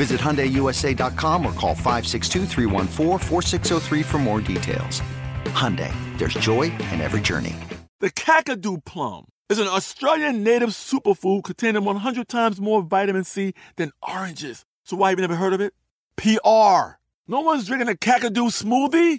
Visit HyundaiUSA.com or call 562 for more details. Hyundai, there's joy in every journey. The Kakadu plum is an Australian native superfood containing 100 times more vitamin C than oranges. So why have you never heard of it? PR. No one's drinking a Kakadu smoothie?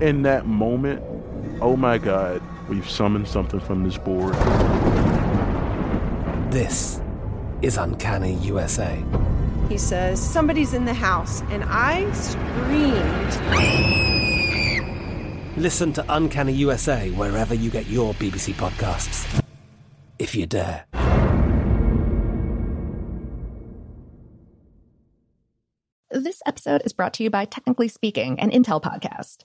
in that moment, oh my God, we've summoned something from this board. This is Uncanny USA. He says, Somebody's in the house, and I screamed. Listen to Uncanny USA wherever you get your BBC podcasts, if you dare. This episode is brought to you by Technically Speaking, an Intel podcast.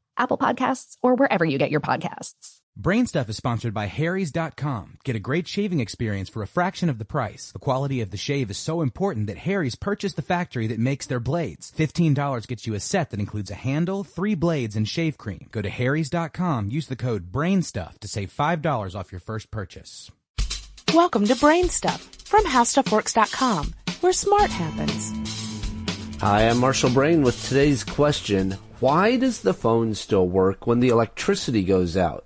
Apple Podcasts, or wherever you get your podcasts. Brainstuff is sponsored by Harry's.com. Get a great shaving experience for a fraction of the price. The quality of the shave is so important that Harry's purchased the factory that makes their blades. $15 gets you a set that includes a handle, three blades, and shave cream. Go to Harry's.com, use the code BRAINSTUFF to save $5 off your first purchase. Welcome to Brainstuff from HowStuffWorks.com, where smart happens. Hi, I'm Marshall Brain with today's question why does the phone still work when the electricity goes out?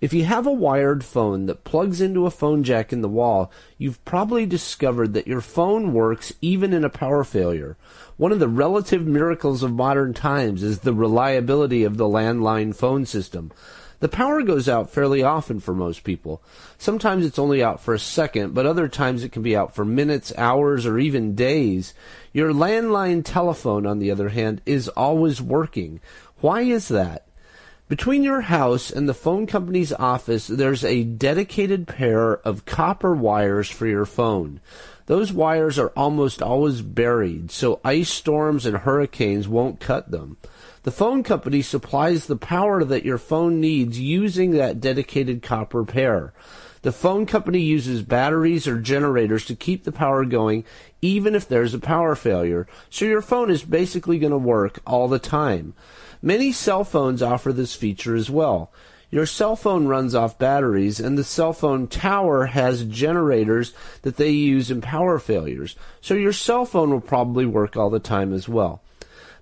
If you have a wired phone that plugs into a phone jack in the wall, you've probably discovered that your phone works even in a power failure. One of the relative miracles of modern times is the reliability of the landline phone system. The power goes out fairly often for most people. Sometimes it's only out for a second, but other times it can be out for minutes, hours, or even days. Your landline telephone, on the other hand, is always working. Why is that? Between your house and the phone company's office, there's a dedicated pair of copper wires for your phone. Those wires are almost always buried, so ice storms and hurricanes won't cut them. The phone company supplies the power that your phone needs using that dedicated copper pair. The phone company uses batteries or generators to keep the power going even if there's a power failure, so your phone is basically going to work all the time. Many cell phones offer this feature as well. Your cell phone runs off batteries, and the cell phone tower has generators that they use in power failures, so your cell phone will probably work all the time as well.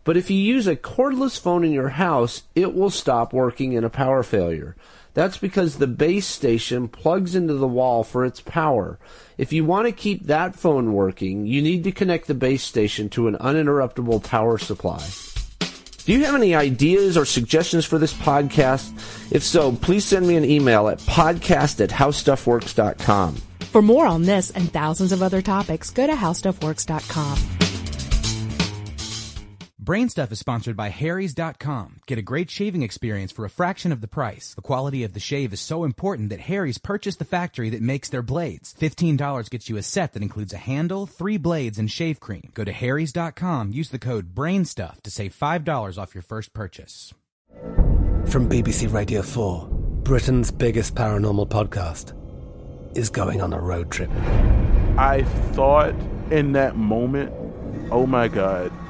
But if you use a cordless phone in your house, it will stop working in a power failure. That's because the base station plugs into the wall for its power. If you want to keep that phone working, you need to connect the base station to an uninterruptible power supply. Do you have any ideas or suggestions for this podcast? If so, please send me an email at podcast at howstuffworks.com. For more on this and thousands of other topics, go to howstuffworks.com. Brainstuff is sponsored by Harry's.com. Get a great shaving experience for a fraction of the price. The quality of the shave is so important that Harry's purchased the factory that makes their blades. $15 gets you a set that includes a handle, three blades, and shave cream. Go to Harry's.com, use the code BRAINSTUFF to save $5 off your first purchase. From BBC Radio 4, Britain's biggest paranormal podcast is going on a road trip. I thought in that moment, oh my God,